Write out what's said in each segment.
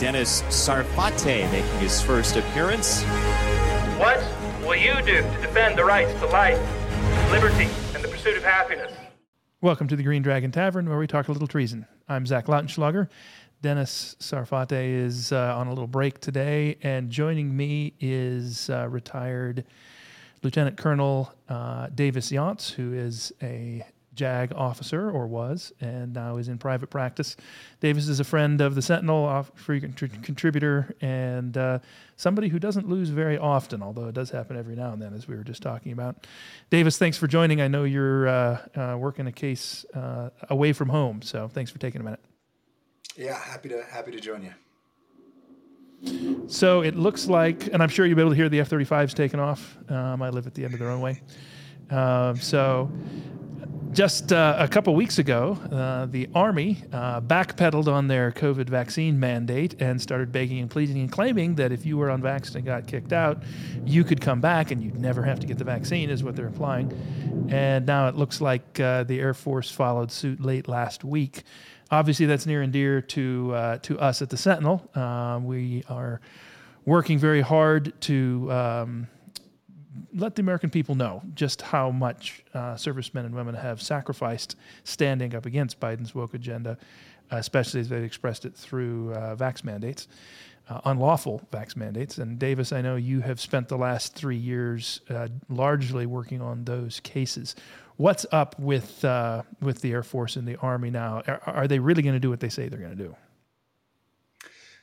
Dennis Sarfate making his first appearance. What will you do to defend the rights to life, liberty, and the pursuit of happiness? Welcome to the Green Dragon Tavern, where we talk a little treason. I'm Zach Lautenschlager. Dennis Sarfate is uh, on a little break today, and joining me is uh, retired Lieutenant Colonel uh, Davis Younts, who is a JAG officer or was, and now is in private practice. Davis is a friend of the Sentinel, frequent contributor, and uh, somebody who doesn't lose very often, although it does happen every now and then, as we were just talking about. Davis, thanks for joining. I know you're uh, uh, working a case uh, away from home, so thanks for taking a minute. Yeah, happy to happy to join you. So it looks like, and I'm sure you'll be able to hear the F-35s taking off. Um, I live at the end of the runway. Um, so just uh, a couple weeks ago, uh, the Army uh, backpedaled on their COVID vaccine mandate and started begging and pleading and claiming that if you were unvaccinated and got kicked out, you could come back and you'd never have to get the vaccine, is what they're implying. And now it looks like uh, the Air Force followed suit late last week. Obviously, that's near and dear to uh, to us at the Sentinel. Um, we are working very hard to. Um, let the American people know just how much uh, servicemen and women have sacrificed standing up against Biden's woke agenda, especially as they've expressed it through uh, vax mandates, uh, unlawful vax mandates. And Davis, I know you have spent the last three years uh, largely working on those cases. What's up with uh, with the Air Force and the Army now? Are, are they really going to do what they say they're going to do?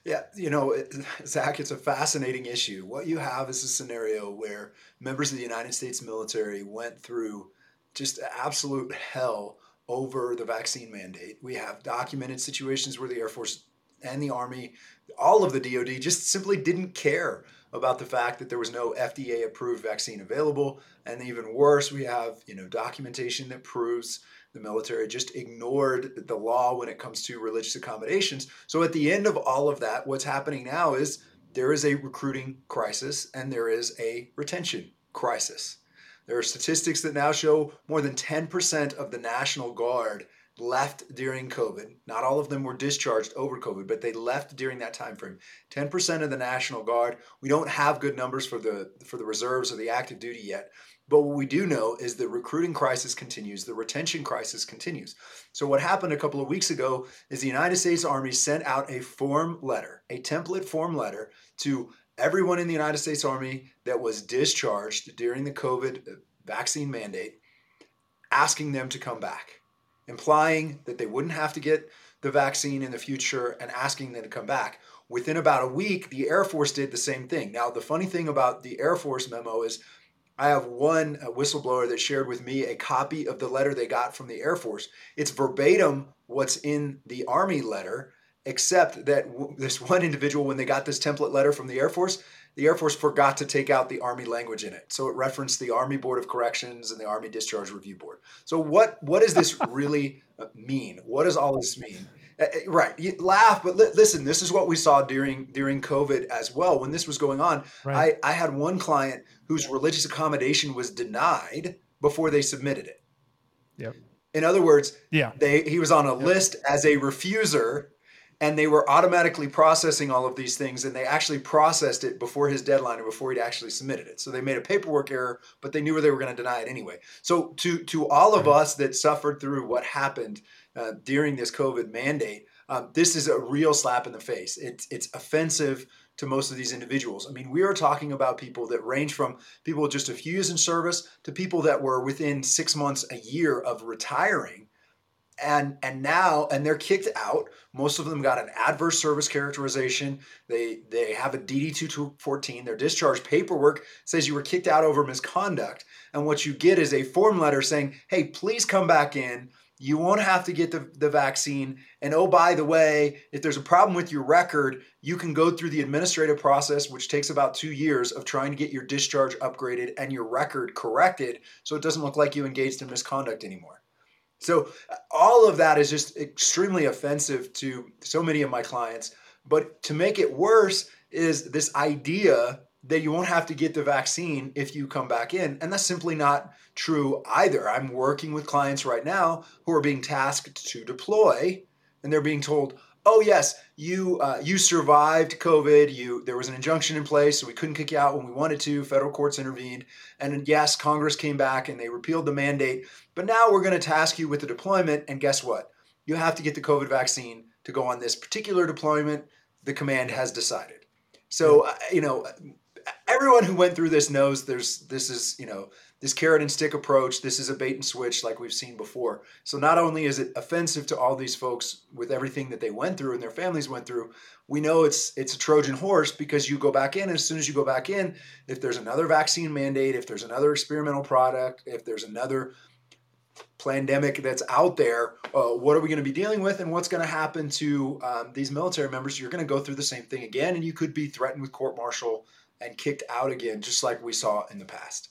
Yeah, you know, Zach, it's a fascinating issue. What you have is a scenario where members of the United States military went through just absolute hell over the vaccine mandate. We have documented situations where the Air Force and the Army, all of the DoD, just simply didn't care about the fact that there was no FDA approved vaccine available. And even worse, we have, you know, documentation that proves the military just ignored the law when it comes to religious accommodations. So at the end of all of that, what's happening now is there is a recruiting crisis and there is a retention crisis. There are statistics that now show more than 10% of the National Guard left during COVID. Not all of them were discharged over COVID, but they left during that time frame. 10% of the National Guard. We don't have good numbers for the for the reserves or the active duty yet, but what we do know is the recruiting crisis continues, the retention crisis continues. So, what happened a couple of weeks ago is the United States Army sent out a form letter, a template form letter to everyone in the United States Army that was discharged during the COVID vaccine mandate, asking them to come back, implying that they wouldn't have to get the vaccine in the future and asking them to come back. Within about a week, the Air Force did the same thing. Now, the funny thing about the Air Force memo is I have one uh, whistleblower that shared with me a copy of the letter they got from the Air Force. It's verbatim what's in the Army letter, except that this one individual, when they got this template letter from the Air Force, the Air Force forgot to take out the Army language in it. So it referenced the Army Board of Corrections and the Army Discharge Review Board. So what what does this really uh, mean? What does all this mean? Uh, uh, right, you laugh, but li- listen, this is what we saw during during COVID as well. When this was going on, right. I, I had one client whose religious accommodation was denied before they submitted it. Yep. In other words, yeah, they he was on a yep. list as a refuser, and they were automatically processing all of these things, and they actually processed it before his deadline or before he'd actually submitted it. So they made a paperwork error, but they knew they were going to deny it anyway. So to to all of us that suffered through what happened uh, during this COVID mandate, um, this is a real slap in the face. It's it's offensive to most of these individuals. I mean, we are talking about people that range from people just a few years in service to people that were within six months, a year of retiring. And and now and they're kicked out. Most of them got an adverse service characterization. They they have a DD two fourteen. Their discharge paperwork says you were kicked out over misconduct. And what you get is a form letter saying, "Hey, please come back in." You won't have to get the, the vaccine. And oh, by the way, if there's a problem with your record, you can go through the administrative process, which takes about two years of trying to get your discharge upgraded and your record corrected so it doesn't look like you engaged in misconduct anymore. So, all of that is just extremely offensive to so many of my clients. But to make it worse, is this idea that you won't have to get the vaccine if you come back in. And that's simply not true either. I'm working with clients right now who are being tasked to deploy and they're being told, oh yes, you uh, you survived COVID. You there was an injunction in place, so we couldn't kick you out when we wanted to. Federal courts intervened, and yes, Congress came back and they repealed the mandate. But now we're going to task you with the deployment, and guess what? You have to get the COVID vaccine to go on this particular deployment. The command has decided. So uh, you know, everyone who went through this knows there's this is you know this carrot and stick approach. This is a bait and switch like we've seen before. So not only is it offensive to all these folks with everything that they went through and their families went through, we know it's it's a Trojan horse because you go back in. And as soon as you go back in, if there's another vaccine mandate, if there's another experimental product, if there's another pandemic that's out there, uh, what are we going to be dealing with, and what's going to happen to um, these military members? You're going to go through the same thing again, and you could be threatened with court martial and kicked out again, just like we saw in the past.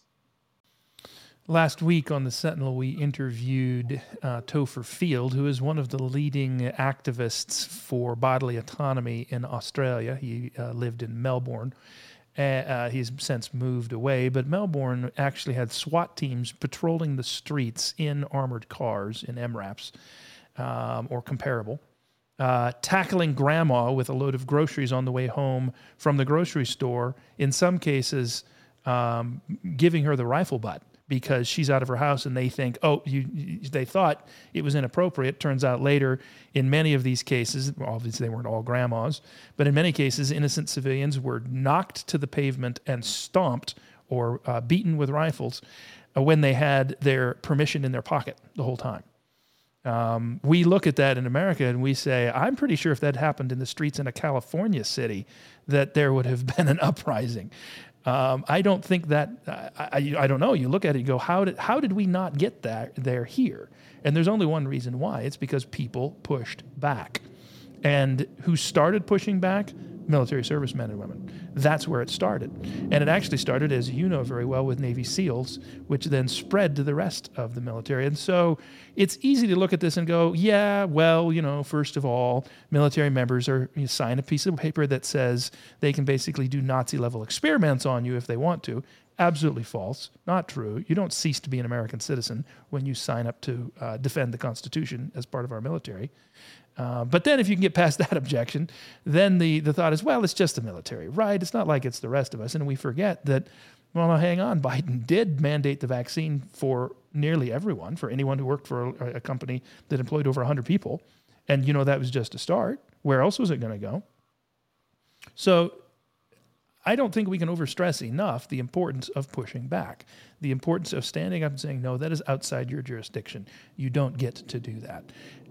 Last week on the Sentinel, we interviewed uh, Topher Field, who is one of the leading activists for bodily autonomy in Australia. He uh, lived in Melbourne. Uh, he's since moved away, but Melbourne actually had SWAT teams patrolling the streets in armored cars in MRAPs um, or comparable, uh, tackling grandma with a load of groceries on the way home from the grocery store, in some cases, um, giving her the rifle butt because she's out of her house and they think, oh, you, they thought it was inappropriate. Turns out later, in many of these cases, obviously they weren't all grandmas, but in many cases, innocent civilians were knocked to the pavement and stomped or uh, beaten with rifles uh, when they had their permission in their pocket the whole time. Um, we look at that in America and we say, I'm pretty sure if that happened in the streets in a California city, that there would have been an uprising. Um, I don't think that I, I, don't know. You look at it, you go, how did how did we not get that there here? And there's only one reason why. It's because people pushed back, and who started pushing back? Military service men and women. That's where it started. And it actually started, as you know very well, with Navy SEALs, which then spread to the rest of the military. And so it's easy to look at this and go, yeah, well, you know, first of all, military members are you sign a piece of paper that says they can basically do Nazi level experiments on you if they want to. Absolutely false. Not true. You don't cease to be an American citizen when you sign up to uh, defend the Constitution as part of our military. Uh, but then, if you can get past that objection, then the, the thought is, well, it's just the military, right? It's not like it's the rest of us. And we forget that, well, hang on, Biden did mandate the vaccine for nearly everyone, for anyone who worked for a, a company that employed over 100 people. And, you know, that was just a start. Where else was it going to go? So I don't think we can overstress enough the importance of pushing back, the importance of standing up and saying, no, that is outside your jurisdiction. You don't get to do that.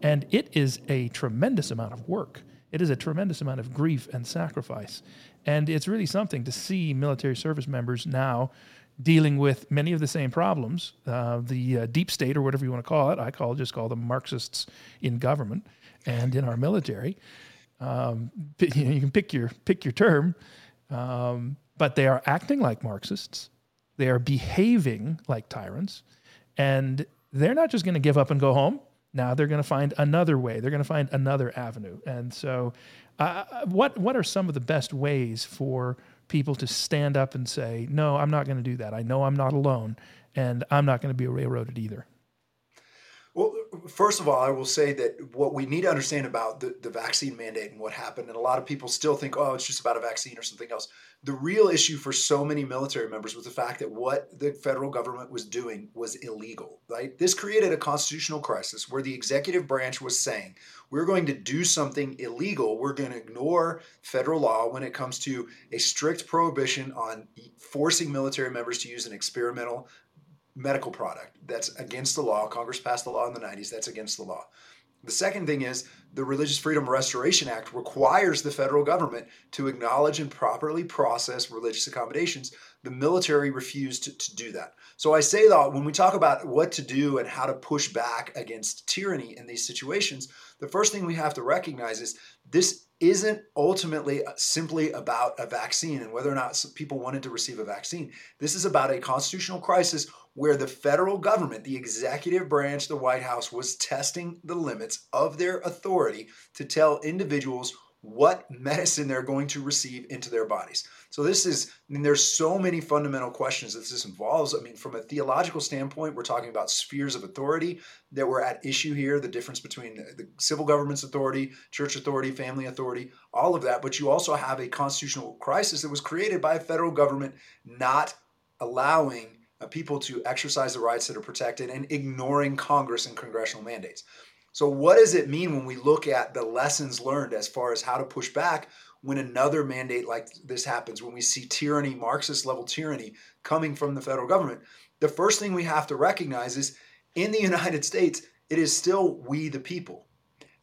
And it is a tremendous amount of work. It is a tremendous amount of grief and sacrifice. And it's really something to see military service members now dealing with many of the same problems. Uh, the uh, deep state, or whatever you want to call it, I call just call them Marxists in government and in our military. Um, you, know, you can pick your pick your term. Um, but they are acting like Marxists. They are behaving like tyrants. And they're not just going to give up and go home. Now they're going to find another way. They're going to find another avenue. And so, uh, what, what are some of the best ways for people to stand up and say, no, I'm not going to do that? I know I'm not alone, and I'm not going to be railroaded either? First of all, I will say that what we need to understand about the, the vaccine mandate and what happened, and a lot of people still think, oh, it's just about a vaccine or something else. The real issue for so many military members was the fact that what the federal government was doing was illegal, right? This created a constitutional crisis where the executive branch was saying, we're going to do something illegal. We're going to ignore federal law when it comes to a strict prohibition on forcing military members to use an experimental medical product. That's against the law. Congress passed the law in the 90s. That's against the law. The second thing is the Religious Freedom Restoration Act requires the federal government to acknowledge and properly process religious accommodations. The military refused to, to, do that. So I say that when we talk about what to do and how to push back against tyranny in these situations, the first thing we have to recognize is this isn't ultimately uh, simply about a vaccine and whether or not people wanted to receive a vaccine. This is about a constitutional crisis where the federal government, the executive branch, the White House, was testing the limits of their authority to tell individuals what medicine they're going to receive into their bodies. So this is, I mean, there's so many fundamental questions that this involves. I mean, from a theological standpoint, we're talking about spheres of authority that were at issue here, the difference between the civil government's authority, church authority, family authority, all of that. But you also have a constitutional crisis that was created by a federal government not allowing Uh, people to exercise the rights that are protected and ignoring Congress and congressional mandates. So, what does it mean when we look at the lessons learned as far as how to push back when another mandate like this happens, when we see tyranny, Marxist level tyranny coming from the federal government? The first thing we have to recognize is in the United States, it is still we the people.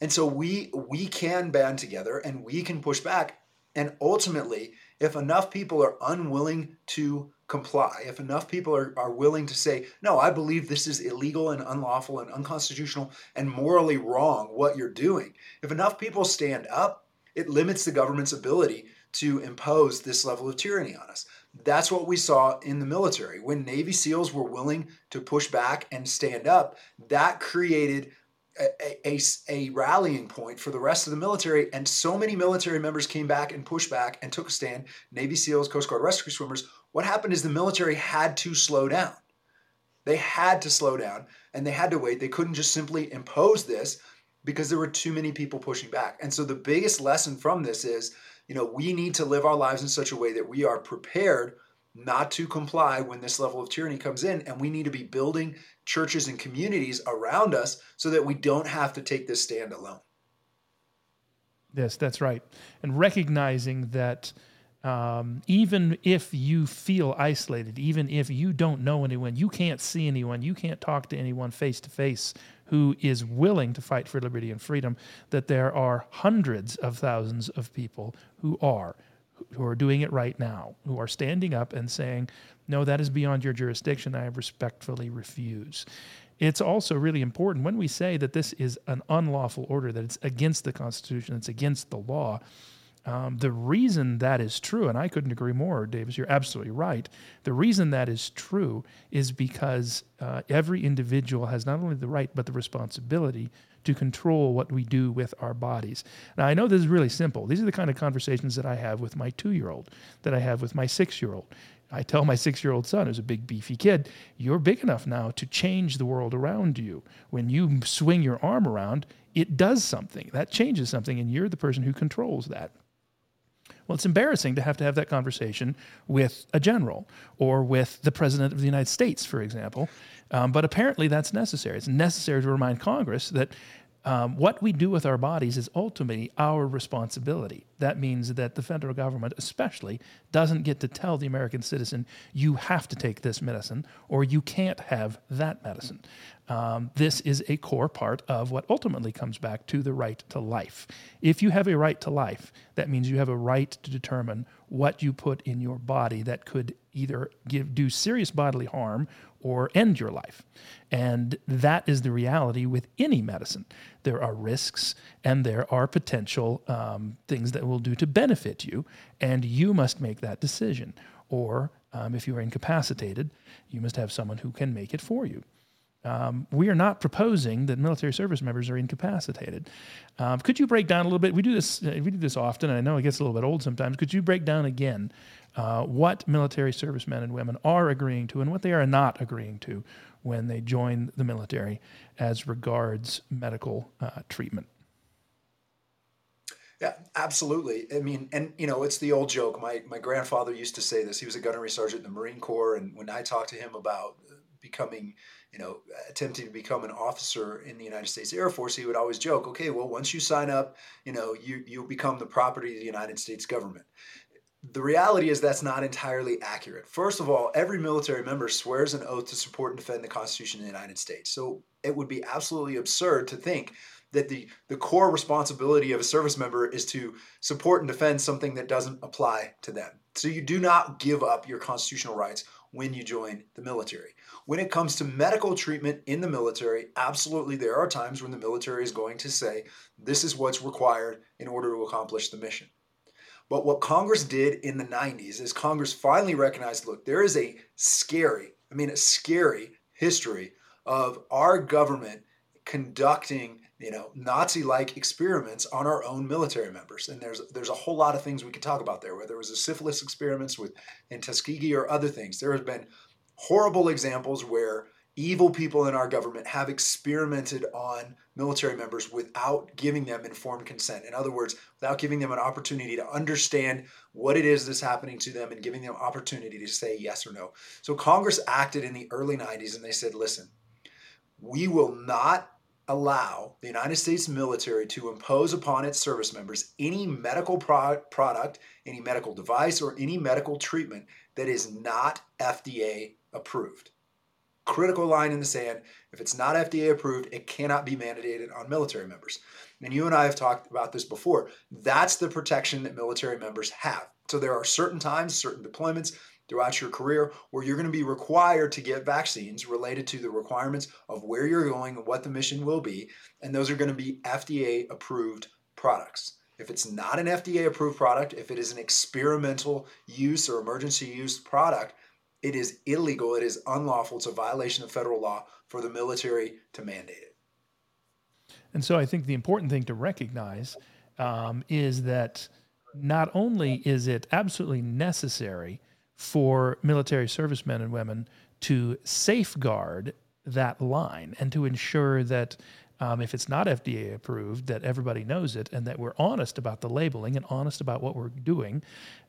And so we we can band together and we can push back. And ultimately, if enough people are unwilling to comply, if enough people are, are willing to say, no, I believe this is illegal and unlawful and unconstitutional and morally wrong what you're doing, if enough people stand up, it limits the government's ability to impose this level of tyranny on us. That's what we saw in the military. When Navy SEALs were willing to push back and stand up, that created a, a, a, rallying point for the rest of the military. And so many military members came back and pushed back and took a stand Navy SEALs, Coast Guard rescue swimmers. What happened is the military had to slow down. They had to slow down and they had to wait. They couldn't just simply impose this because there were too many people pushing back. And so the biggest lesson from this is, you know, we need to live our lives in such a way that we are prepared not to comply when this level of tyranny comes in. And we need to be building churches and communities around us so that we don't have to take this stand alone. Yes, that's right. And recognizing that um, even if you feel isolated, even if you don't know anyone, you can't see anyone, you can't talk to anyone face to face who is willing to fight for liberty and freedom, that there are hundreds of thousands of people who are, who are doing it right now, who are standing up and saying, no, that is beyond your jurisdiction. I respectfully refuse. It's also really important when we say that this is an unlawful order, that it's against the Constitution, it's against the law. Um, the reason that is true, and I couldn't agree more, Davis, you're absolutely right. The reason that is true is because uh, every individual has not only the right, but the responsibility to control what we do with our bodies. Now, I know this is really simple. These are the kind of conversations that I have with my two year old, that I have with my six year old. I tell my six year old son, who's a big, beefy kid, you're big enough now to change the world around you. When you swing your arm around, it does something. That changes something, and you're the person who controls that. Well, it's embarrassing to have to have that conversation with a general or with the president of the United States, for example. Um, but apparently, that's necessary. It's necessary to remind Congress that um, what we do with our bodies is ultimately our responsibility. That means that the federal government, especially, doesn't get to tell the American citizen, you have to take this medicine or you can't have that medicine. Um, this is a core part of what ultimately comes back to the right to life. If you have a right to life, that means you have a right to determine what you put in your body that could either give, do serious bodily harm or end your life. And that is the reality with any medicine. There are risks and there are potential um, things that will do to benefit you, and you must make that decision. Or um, if you are incapacitated, you must have someone who can make it for you. Um, we are not proposing that military service members are incapacitated. Um, could you break down a little bit? We do this. Uh, we do this often. And I know it gets a little bit old sometimes. Could you break down again uh, what military servicemen and women are agreeing to and what they are not agreeing to when they join the military as regards medical uh, treatment? Yeah, absolutely. I mean, and you know, it's the old joke. My my grandfather used to say this. He was a gunnery sergeant in the Marine Corps, and when I talked to him about becoming you know, attempting to become an officer in the United States Air Force, he would always joke, okay, well, once you sign up, you know, you, you'll become the property of the United States government. The reality is that's not entirely accurate. First of all, every military member swears an oath to support and defend the Constitution of the United States. So it would be absolutely absurd to think that the, the core responsibility of a service member is to support and defend something that doesn't apply to them. So you do not give up your constitutional rights when you join the military. When it comes to medical treatment in the military, absolutely there are times when the military is going to say, this is what's required in order to accomplish the mission. But what Congress did in the 90s is Congress finally recognized look, there is a scary, I mean, a scary history of our government conducting you know, Nazi-like experiments on our own military members. And there's there's a whole lot of things we could talk about there. Whether it was the syphilis experiments with in Tuskegee or other things, there has been horrible examples where evil people in our government have experimented on military members without giving them informed consent. In other words, without giving them an opportunity to understand what it is that's happening to them and giving them opportunity to say yes or no. So Congress acted in the early 90s and they said, listen, we will not allow the United States military to impose upon its service members any medical pro- product, any medical device, or any medical treatment that is not FDA approved. Critical line in the sand. If it's not FDA approved, it cannot be mandated on military members. And you and I have talked about this before. That's the protection that military members have. So there are certain times, certain deployments throughout your career where you're going to be required to get vaccines related to the requirements of where you're going and what the mission will be. And those are going to be FDA approved products. If it's not an FDA approved product, if it is an experimental use or emergency use product, it is illegal, it is unlawful, it's a violation of federal law for the military to mandate it. And so I think the important thing to recognize um, is that not only is it absolutely necessary for military servicemen and women to safeguard that line and to ensure that um, if it's not FDA approved, that everybody knows it and that we're honest about the labeling and honest about what we're doing.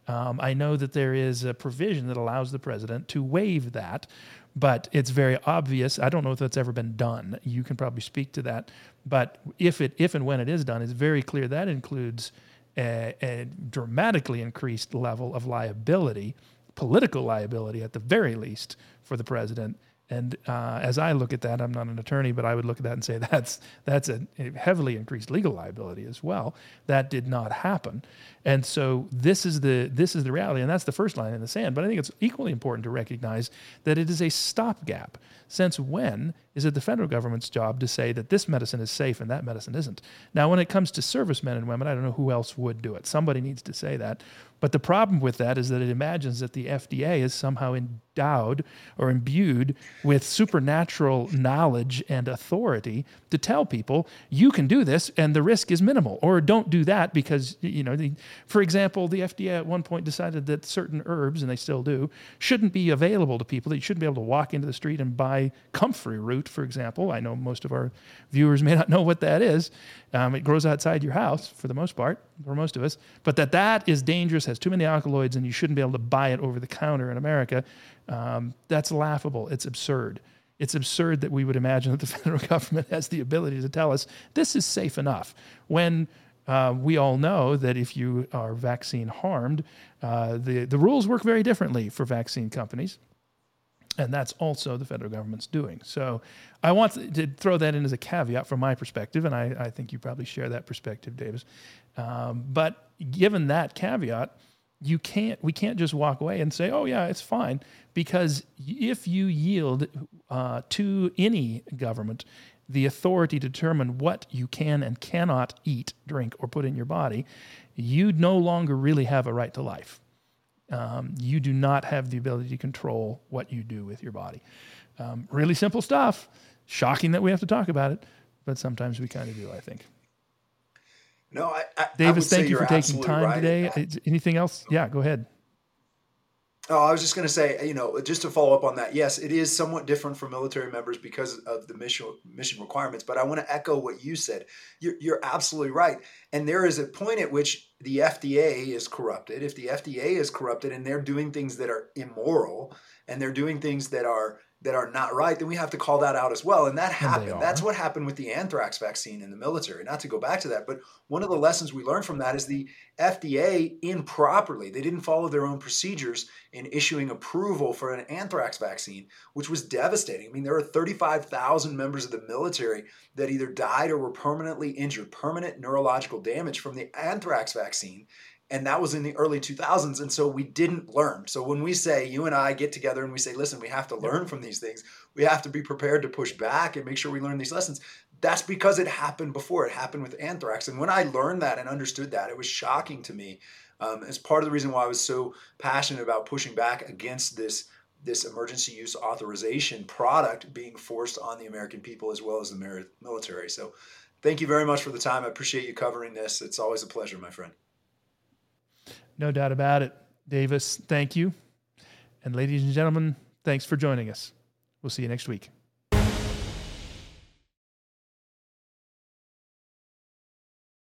Um, I know that there is a provision that allows the president to waive that, but it's very obvious. I don't know if that's ever been done. You can probably speak to that. But if it, if and when it is done, it's very clear that includes a, a dramatically increased level of liability political liability at the very least for the president. And uh, as I look at that, I'm not an attorney, but I would look at that and say that's that's a heavily increased legal liability as well. That did not happen, and so this is the this is the reality, and that's the first line in the sand. But I think it's equally important to recognize that it is a stopgap. Since when is it the federal government's job to say that this medicine is safe and that medicine isn't? Now, when it comes to servicemen and women, I don't know who else would do it. Somebody needs to say that. But the problem with that is that it imagines that the FDA is somehow endowed or imbued with supernatural knowledge and authority to tell people you can do this and the risk is minimal, or don't do that because you know. The, for example, the FDA at one point decided that certain herbs, and they still do, shouldn't be available to people. That you shouldn't be able to walk into the street and buy comfrey root, for example. I know most of our viewers may not know what that is. Um, it grows outside your house for the most part, for most of us, but that that is dangerous, has too many alkaloids, and you shouldn't be able to buy it over the counter in America. Um, that's laughable. It's absurd. It's absurd that we would imagine that the federal government has the ability to tell us this is safe enough when uh, we all know that if you are vaccine harmed, uh, the, the rules work very differently for vaccine companies. And that's also the federal government's doing. So I want to throw that in as a caveat from my perspective, and I, I think you probably share that perspective, Davis. Um, but given that caveat, you can't we can't just walk away and say, "Oh yeah, it's fine," because if you yield uh, to any government the authority to determine what you can and cannot eat, drink, or put in your body, you no longer really have a right to life. Um, you do not have the ability to control what you do with your body. Um, really simple stuff. Shocking that we have to talk about it, but sometimes we kind of do, I think. No, I, I Davis, I thank you for taking time right today. Anything else? Yeah, go ahead. Oh, I was just going to say, you know, just to follow up on that. Yes, it is somewhat different for military members because of the mission mission requirements. But I want to echo what you said. You're, you're absolutely right. And there is a point at which the FDA is corrupted. If the FDA is corrupted and they're doing things that are immoral and they're doing things that are that are not right, then we have to call that out as well. And that happened. And That's what happened with the anthrax vaccine in the military. Not to go back to that, but one of the lessons we learned from that is the FDA improperly, they didn't follow their own procedures in issuing approval for an anthrax vaccine, which was devastating. I mean, there are 35,000 members of the military that either died or were permanently injured, permanent neurological damage from the anthrax vaccine and that was in the early 2000s and so we didn't learn so when we say you and i get together and we say listen we have to learn from these things we have to be prepared to push back and make sure we learn these lessons that's because it happened before it happened with anthrax and when i learned that and understood that it was shocking to me um, as part of the reason why i was so passionate about pushing back against this this emergency use authorization product being forced on the american people as well as the military so thank you very much for the time. I appreciate you covering this. It's always a pleasure, my friend. No doubt about it. Davis, thank you. And ladies and gentlemen, thanks for joining us. We'll see you next week.